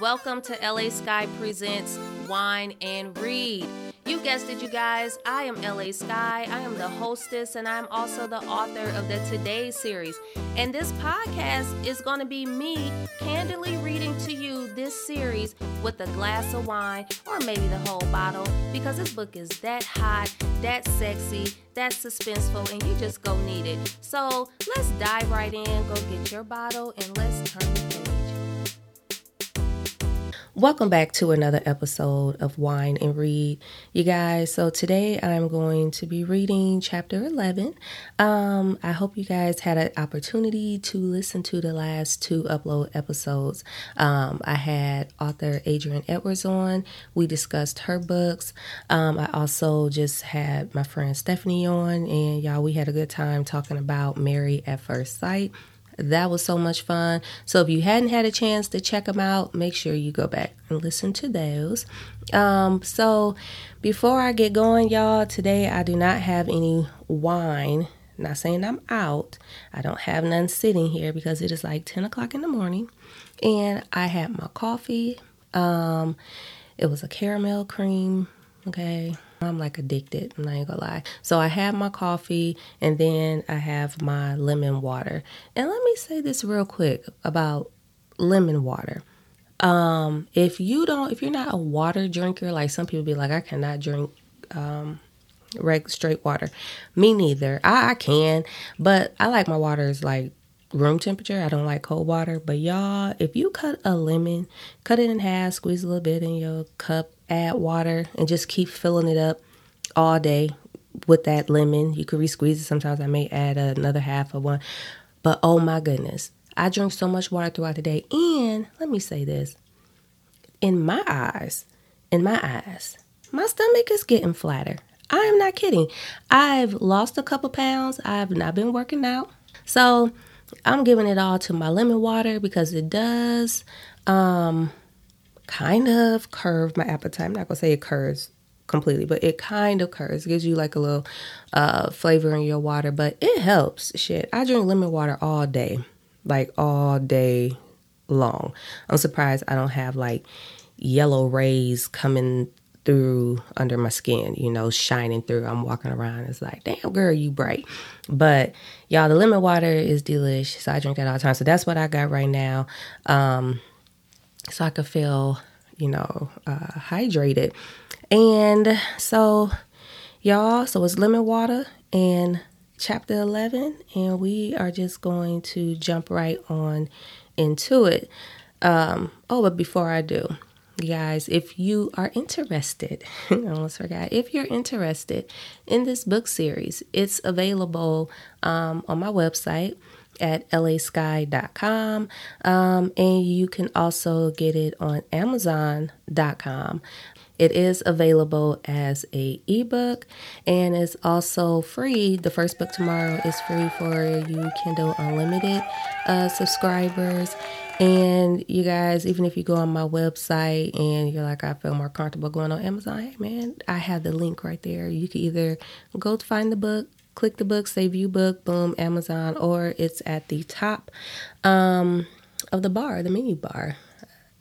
Welcome to LA Sky Presents Wine and Read. You guessed it, you guys. I am LA Sky. I am the hostess and I'm also the author of the Today series. And this podcast is going to be me candidly reading to you this series with a glass of wine or maybe the whole bottle because this book is that hot, that sexy, that suspenseful, and you just go need it. So let's dive right in, go get your bottle, and let's turn the page. Welcome back to another episode of Wine and Read, you guys. So today I'm going to be reading chapter 11. Um, I hope you guys had an opportunity to listen to the last two upload episodes. Um, I had author Adrienne Edwards on. We discussed her books. Um, I also just had my friend Stephanie on, and y'all, we had a good time talking about Married at First Sight. That was so much fun. So if you hadn't had a chance to check them out, make sure you go back and listen to those. Um, so before I get going, y'all, today I do not have any wine. Not saying I'm out. I don't have none sitting here because it is like 10 o'clock in the morning. And I had my coffee. Um, it was a caramel cream. Okay. I'm like addicted. I'm not gonna lie. So I have my coffee and then I have my lemon water. And let me say this real quick about lemon water. Um, if you don't, if you're not a water drinker, like some people be like, I cannot drink um, reg straight water. Me neither. I, I can, but I like my waters like room temperature. I don't like cold water. But y'all, if you cut a lemon, cut it in half, squeeze a little bit in your cup, add water, and just keep filling it up all day with that lemon. You could re-squeeze it. Sometimes I may add another half of one. But oh my goodness, I drink so much water throughout the day. And let me say this: in my eyes, in my eyes, my stomach is getting flatter. I am not kidding. I've lost a couple pounds. I've not been working out. So I'm giving it all to my lemon water because it does um, kind of curve my appetite. I'm not gonna say it curves completely, but it kind of curves. It gives you like a little uh, flavor in your water, but it helps. Shit, I drink lemon water all day, like all day long. I'm surprised I don't have like yellow rays coming through under my skin, you know, shining through. I'm walking around. It's like, damn, girl, you bright. But y'all, the lemon water is delicious. So I drink that all the time. So that's what I got right now. Um, so I could feel, you know, uh, hydrated. And so, y'all, so it's lemon water and chapter 11. And we are just going to jump right on into it. Um, oh, but before I do, guys, if you are interested, I almost forgot, if you're interested in this book series, it's available um, on my website at lasky.com um, and you can also get it on amazon.com it is available as a ebook and is also free. The first book tomorrow is free for you Kindle Unlimited uh, subscribers. And you guys, even if you go on my website and you're like, I feel more comfortable going on Amazon, hey man, I have the link right there. You can either go to find the book, click the book, say view book, boom, Amazon, or it's at the top um, of the bar, the menu bar.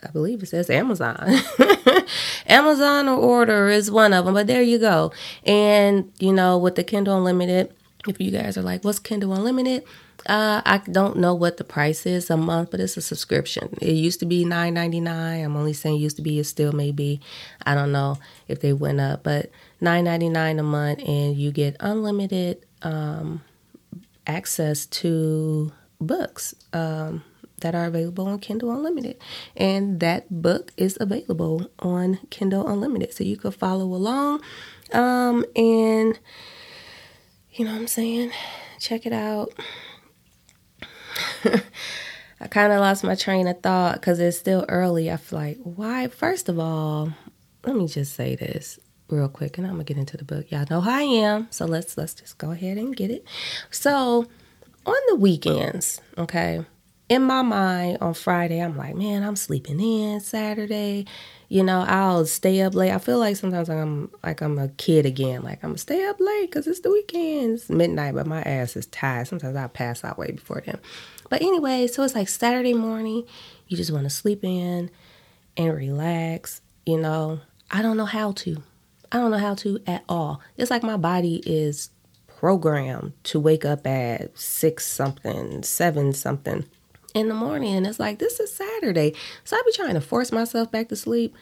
I believe it says Amazon. Amazon or order is one of them, but there you go. And, you know, with the Kindle Unlimited, if you guys are like, what's Kindle Unlimited? Uh, I don't know what the price is a month, but it's a subscription. It used to be nine ninety nine. I'm only saying used to be. It still may be. I don't know if they went up, but nine ninety nine a month, and you get unlimited um, access to books. Um, that are available on Kindle Unlimited. And that book is available on Kindle Unlimited. So you could follow along. Um, and you know what I'm saying? Check it out. I kind of lost my train of thought because it's still early. I feel like, why? First of all, let me just say this real quick, and I'm gonna get into the book. Y'all know how I am, so let's let's just go ahead and get it. So, on the weekends, okay, in my mind on Friday, I'm like, man, I'm sleeping in Saturday. You know, I'll stay up late. I feel like sometimes I'm like I'm a kid again. Like I'm gonna stay up late because it's the weekend. It's midnight, but my ass is tired. Sometimes I pass out way before then. But anyway, so it's like Saturday morning. You just want to sleep in, and relax, you know, I don't know how to. I don't know how to at all. It's like my body is programmed to wake up at six something, seven something in the morning. And it's like, this is Saturday. So I be trying to force myself back to sleep.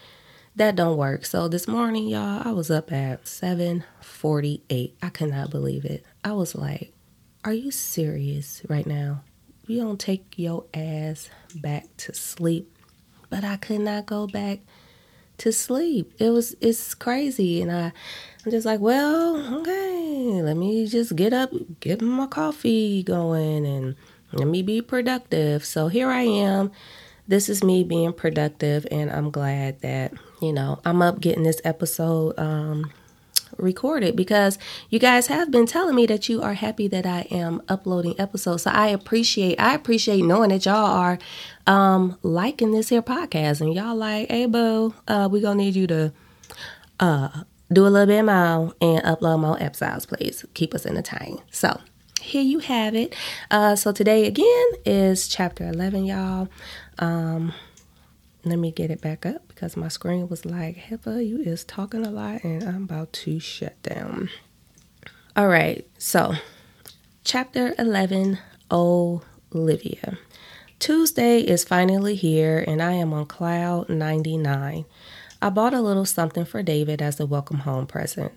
That don't work. So this morning, y'all, I was up at 7:48. I could not believe it. I was like, "Are you serious right now? You don't take your ass back to sleep." But I could not go back to sleep. It was it's crazy and I I'm just like, "Well, okay, let me just get up, get my coffee going and let me be productive." So here I am this is me being productive, and I'm glad that, you know, I'm up getting this episode um, recorded because you guys have been telling me that you are happy that I am uploading episodes. So I appreciate I appreciate knowing that y'all are um liking this here podcast and y'all like, hey boo, uh we gonna need you to uh do a little bit more and upload more episodes, please. Keep us entertained. So here you have it. Uh, so today again is chapter 11, y'all. Um, let me get it back up because my screen was like, Heifer, you is talking a lot and I'm about to shut down. All right, so chapter 11, Olivia. Tuesday is finally here and I am on cloud 99. I bought a little something for David as a welcome home present.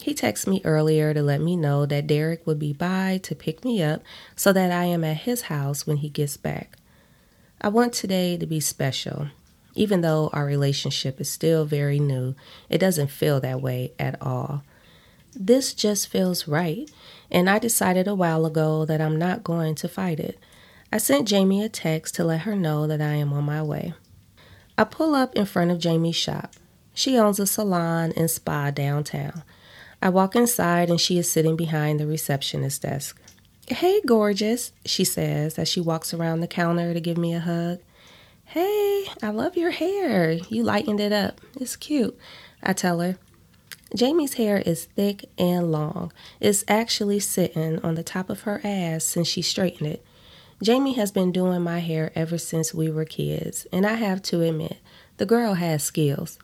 He texted me earlier to let me know that Derek would be by to pick me up so that I am at his house when he gets back. I want today to be special. Even though our relationship is still very new, it doesn't feel that way at all. This just feels right, and I decided a while ago that I'm not going to fight it. I sent Jamie a text to let her know that I am on my way. I pull up in front of Jamie's shop. She owns a salon and spa downtown. I walk inside and she is sitting behind the receptionist desk. Hey, gorgeous, she says as she walks around the counter to give me a hug. Hey, I love your hair. You lightened it up. It's cute, I tell her. Jamie's hair is thick and long. It's actually sitting on the top of her ass since she straightened it. Jamie has been doing my hair ever since we were kids, and I have to admit, the girl has skills.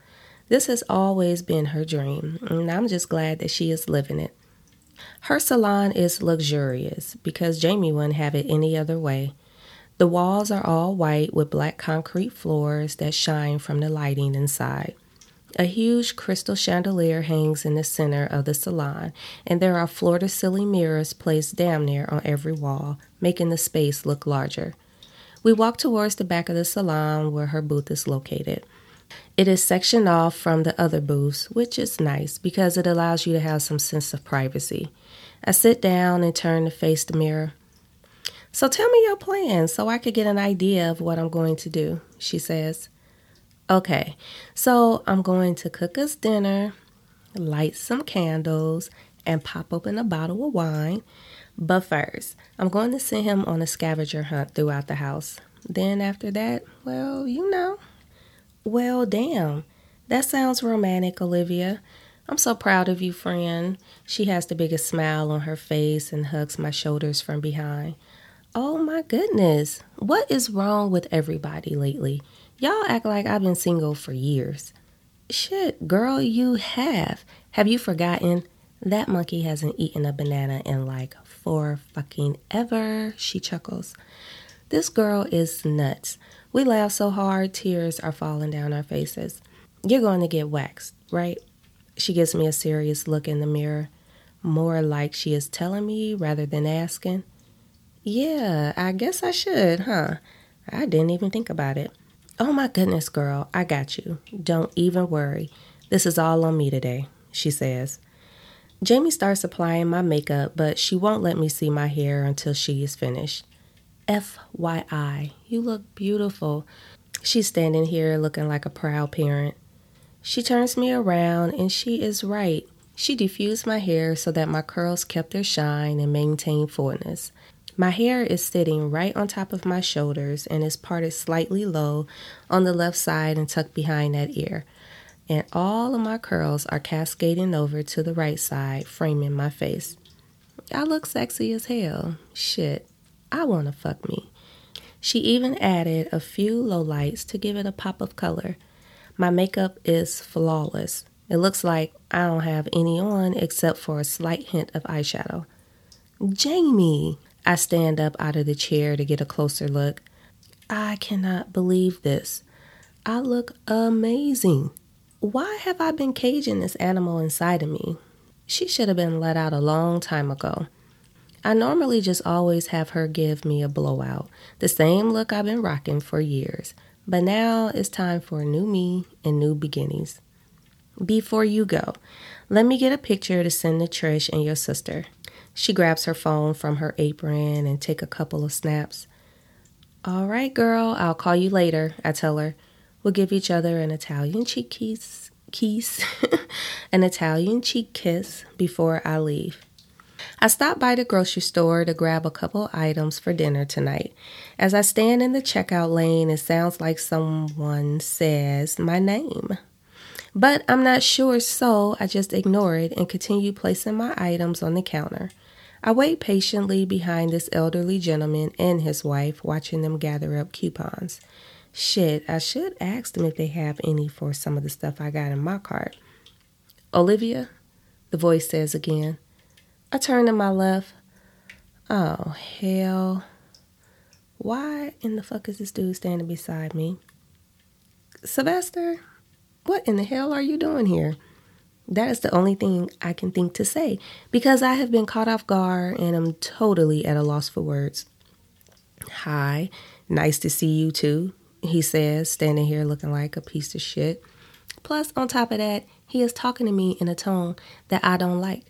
This has always been her dream, and I'm just glad that she is living it. Her salon is luxurious because Jamie wouldn't have it any other way. The walls are all white with black concrete floors that shine from the lighting inside. A huge crystal chandelier hangs in the center of the salon, and there are floor to ceiling mirrors placed damn near on every wall, making the space look larger. We walk towards the back of the salon where her booth is located. It is sectioned off from the other booths, which is nice because it allows you to have some sense of privacy. I sit down and turn to face the mirror. So tell me your plans so I could get an idea of what I'm going to do, she says. Okay, so I'm going to cook us dinner, light some candles, and pop open a bottle of wine. But first, I'm going to send him on a scavenger hunt throughout the house. Then after that, well, you know, well, damn. That sounds romantic, Olivia. I'm so proud of you, friend. She has the biggest smile on her face and hugs my shoulders from behind. Oh my goodness. What is wrong with everybody lately? Y'all act like I've been single for years. Shit, girl, you have. Have you forgotten? That monkey hasn't eaten a banana in like four fucking ever, she chuckles. This girl is nuts. We laugh so hard, tears are falling down our faces. You're going to get waxed, right? She gives me a serious look in the mirror, more like she is telling me rather than asking. Yeah, I guess I should, huh? I didn't even think about it. Oh my goodness, girl, I got you. Don't even worry. This is all on me today, she says. Jamie starts applying my makeup, but she won't let me see my hair until she is finished. FYI, you look beautiful. She's standing here looking like a proud parent. She turns me around and she is right. She diffused my hair so that my curls kept their shine and maintained fullness. My hair is sitting right on top of my shoulders and is parted slightly low on the left side and tucked behind that ear. And all of my curls are cascading over to the right side, framing my face. I look sexy as hell. Shit, I want to fuck me. She even added a few lowlights to give it a pop of color. My makeup is flawless. It looks like I don't have any on except for a slight hint of eyeshadow. Jamie! I stand up out of the chair to get a closer look. I cannot believe this. I look amazing. Why have I been caging this animal inside of me? She should have been let out a long time ago. I normally just always have her give me a blowout, the same look I've been rocking for years. But now it's time for a new me and new beginnings. Before you go, let me get a picture to send to Trish and your sister. She grabs her phone from her apron and take a couple of snaps. All right, girl, I'll call you later, I tell her. We'll give each other an Italian cheek kiss, kiss an Italian cheek kiss before I leave. I stopped by the grocery store to grab a couple items for dinner tonight. As I stand in the checkout lane, it sounds like someone says my name. But I'm not sure, so I just ignore it and continue placing my items on the counter. I wait patiently behind this elderly gentleman and his wife, watching them gather up coupons. Shit, I should ask them if they have any for some of the stuff I got in my cart. Olivia, the voice says again. I turn to my left. Oh, hell. Why in the fuck is this dude standing beside me? Sylvester, what in the hell are you doing here? That is the only thing I can think to say because I have been caught off guard and I'm totally at a loss for words. Hi, nice to see you too, he says, standing here looking like a piece of shit. Plus, on top of that, he is talking to me in a tone that I don't like.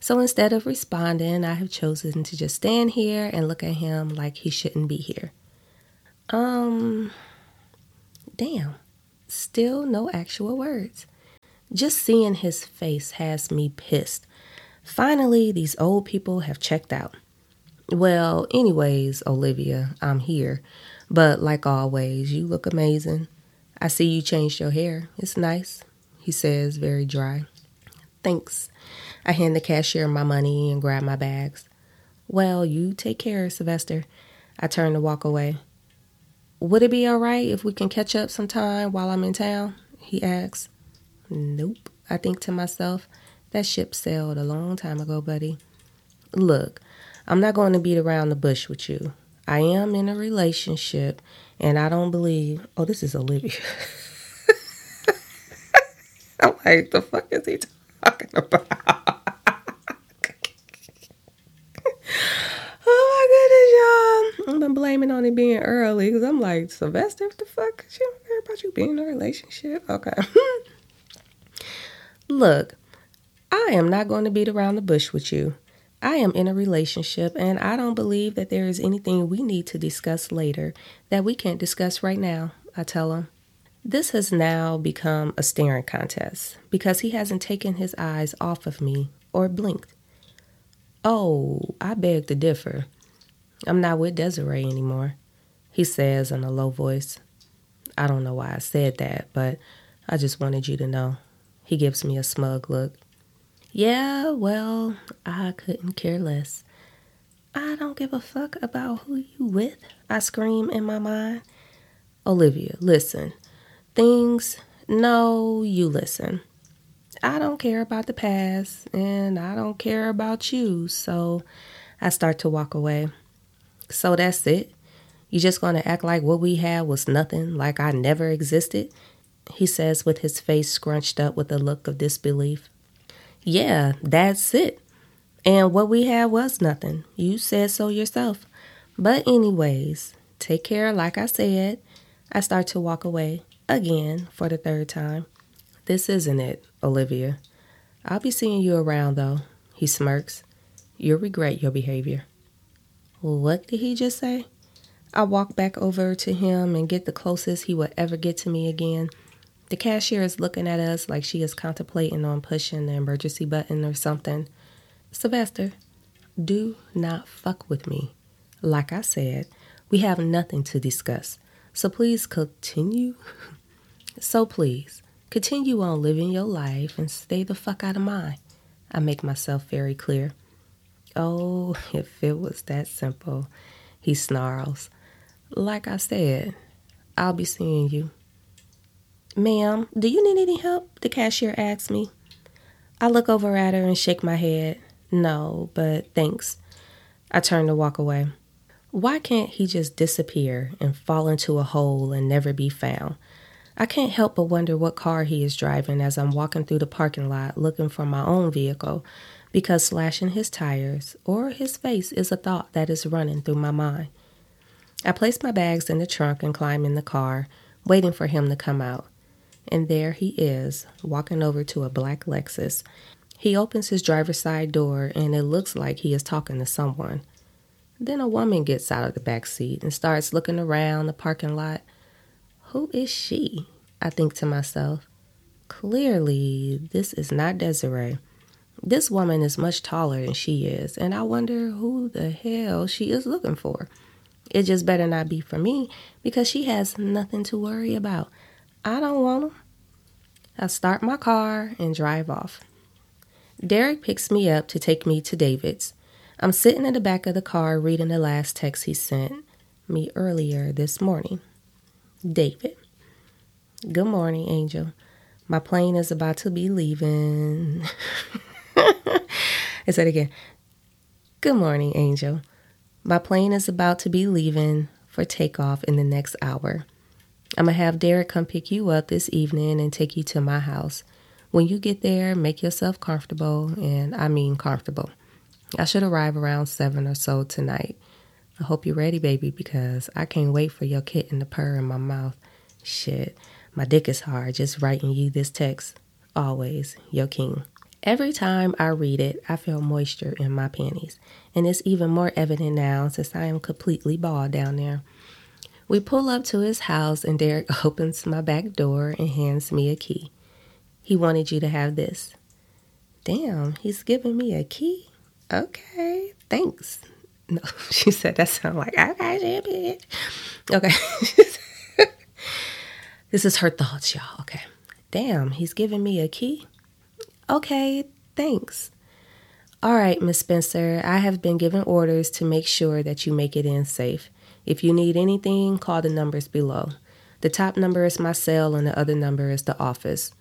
So instead of responding, I have chosen to just stand here and look at him like he shouldn't be here. Um, damn, still no actual words. Just seeing his face has me pissed. Finally, these old people have checked out. Well, anyways, Olivia, I'm here. But like always, you look amazing. I see you changed your hair. It's nice, he says, very dry. Thanks. I hand the cashier my money and grab my bags. Well, you take care, Sylvester. I turn to walk away. Would it be all right if we can catch up sometime while I'm in town? He asks. Nope, I think to myself. That ship sailed a long time ago, buddy. Look, I'm not going to beat around the bush with you. I am in a relationship, and I don't believe. Oh, this is Olivia. I'm like, the fuck is he talking about? Been blaming on it being early because I'm like, Sylvester, what the fuck? She don't care about you being in a relationship. Okay. Look, I am not going to beat around the bush with you. I am in a relationship, and I don't believe that there is anything we need to discuss later that we can't discuss right now, I tell him. This has now become a staring contest because he hasn't taken his eyes off of me or blinked. Oh, I beg to differ. I'm not with Desiree anymore, he says in a low voice. I don't know why I said that, but I just wanted you to know. He gives me a smug look. Yeah, well, I couldn't care less. I don't give a fuck about who you with, I scream in my mind. Olivia, listen. Things, no, you listen. I don't care about the past, and I don't care about you, so I start to walk away. So that's it. You just gonna act like what we had was nothing, like I never existed? He says with his face scrunched up with a look of disbelief. Yeah, that's it. And what we had was nothing. You said so yourself. But, anyways, take care, like I said. I start to walk away again for the third time. This isn't it, Olivia. I'll be seeing you around, though. He smirks. You'll regret your behavior. What did he just say? I walk back over to him and get the closest he would ever get to me again. The cashier is looking at us like she is contemplating on pushing the emergency button or something. Sylvester, do not fuck with me. Like I said, we have nothing to discuss. So please continue. so please, continue on living your life and stay the fuck out of mine. I make myself very clear. Oh, if it was that simple, he snarls. Like I said, I'll be seeing you. Ma'am, do you need any help? The cashier asks me. I look over at her and shake my head. No, but thanks. I turn to walk away. Why can't he just disappear and fall into a hole and never be found? I can't help but wonder what car he is driving as I'm walking through the parking lot looking for my own vehicle because slashing his tires or his face is a thought that is running through my mind. I place my bags in the trunk and climb in the car, waiting for him to come out. And there he is, walking over to a black Lexus. He opens his driver's side door and it looks like he is talking to someone. Then a woman gets out of the back seat and starts looking around the parking lot. Who is she? I think to myself. Clearly, this is not Desiree. This woman is much taller than she is, and I wonder who the hell she is looking for. It just better not be for me because she has nothing to worry about. I don't want them. I start my car and drive off. Derek picks me up to take me to David's. I'm sitting in the back of the car reading the last text he sent me earlier this morning. David. Good morning, Angel. My plane is about to be leaving. I said again. Good morning, Angel. My plane is about to be leaving for takeoff in the next hour. I'm going to have Derek come pick you up this evening and take you to my house. When you get there, make yourself comfortable, and I mean comfortable. I should arrive around 7 or so tonight. I hope you're ready, baby, because I can't wait for your kitten to purr in my mouth. Shit, my dick is hard just writing you this text. Always, your king. Every time I read it, I feel moisture in my panties, and it's even more evident now since I am completely bald down there. We pull up to his house, and Derek opens my back door and hands me a key. He wanted you to have this. Damn, he's giving me a key? Okay, thanks. No, she said that sounded like, okay, bitch. Okay. this is her thoughts, y'all. Okay. Damn, he's giving me a key? Okay, thanks. All right, Miss Spencer, I have been given orders to make sure that you make it in safe. If you need anything, call the numbers below. The top number is my cell and the other number is the office.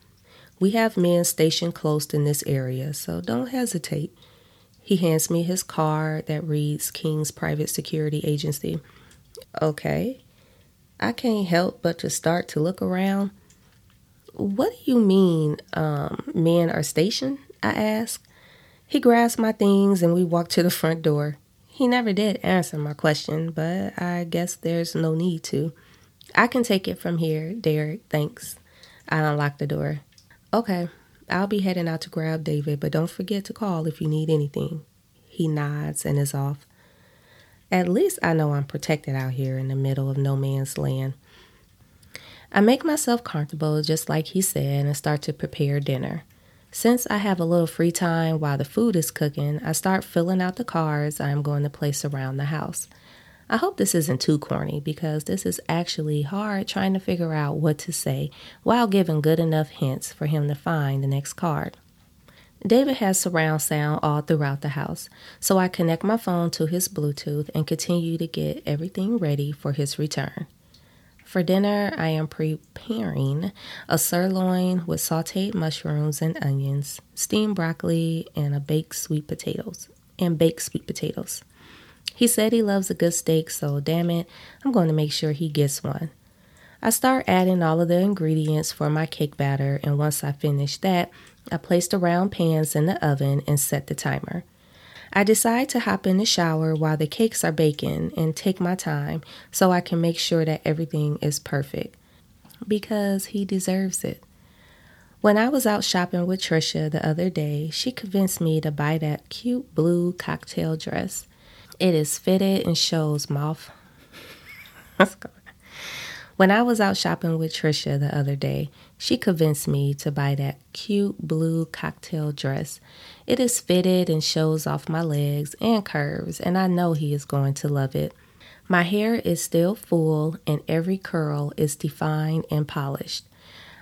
We have men stationed close in this area, so don't hesitate. He hands me his card that reads King's Private Security Agency. Okay. I can't help but to start to look around. What do you mean, um, men are stationed? I asked. He grabs my things and we walk to the front door. He never did answer my question, but I guess there's no need to. I can take it from here, Derek, thanks. I unlock the door. Okay, I'll be heading out to grab David, but don't forget to call if you need anything. He nods and is off. At least I know I'm protected out here in the middle of no man's land. I make myself comfortable, just like he said, and start to prepare dinner. Since I have a little free time while the food is cooking, I start filling out the cards I am going to place around the house. I hope this isn't too corny because this is actually hard trying to figure out what to say while giving good enough hints for him to find the next card. David has surround sound all throughout the house, so I connect my phone to his Bluetooth and continue to get everything ready for his return. For dinner, I am preparing a sirloin with sauteed mushrooms and onions, steamed broccoli, and a baked sweet potatoes. And baked sweet potatoes. He said he loves a good steak, so damn it, I'm going to make sure he gets one. I start adding all of the ingredients for my cake batter, and once I finish that, I place the round pans in the oven and set the timer. I decide to hop in the shower while the cakes are baking and take my time so I can make sure that everything is perfect because he deserves it. When I was out shopping with Trisha the other day, she convinced me to buy that cute blue cocktail dress. It is fitted and shows mouth. When I was out shopping with Trisha the other day, she convinced me to buy that cute blue cocktail dress. It is fitted and shows off my legs and curves, and I know he is going to love it. My hair is still full, and every curl is defined and polished.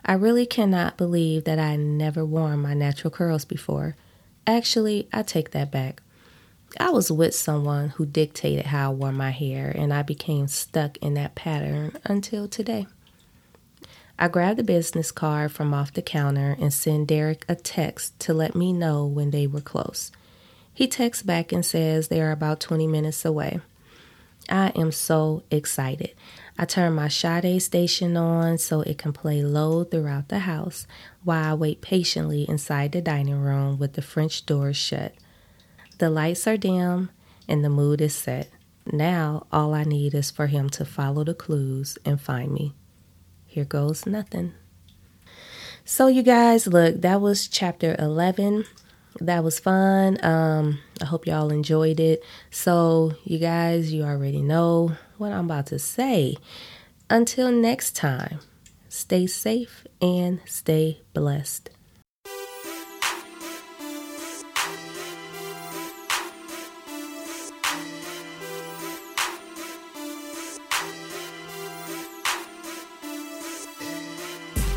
I really cannot believe that I never worn my natural curls before. Actually, I take that back. I was with someone who dictated how I wore my hair, and I became stuck in that pattern until today. I grabbed the business card from off the counter and sent Derek a text to let me know when they were close. He texts back and says they are about 20 minutes away. I am so excited. I turn my Sade station on so it can play low throughout the house while I wait patiently inside the dining room with the French doors shut. The lights are dim and the mood is set. Now, all I need is for him to follow the clues and find me. Here goes nothing. So, you guys, look, that was chapter 11 that was fun. Um, I hope y'all enjoyed it. So, you guys, you already know what I'm about to say. Until next time, stay safe and stay blessed.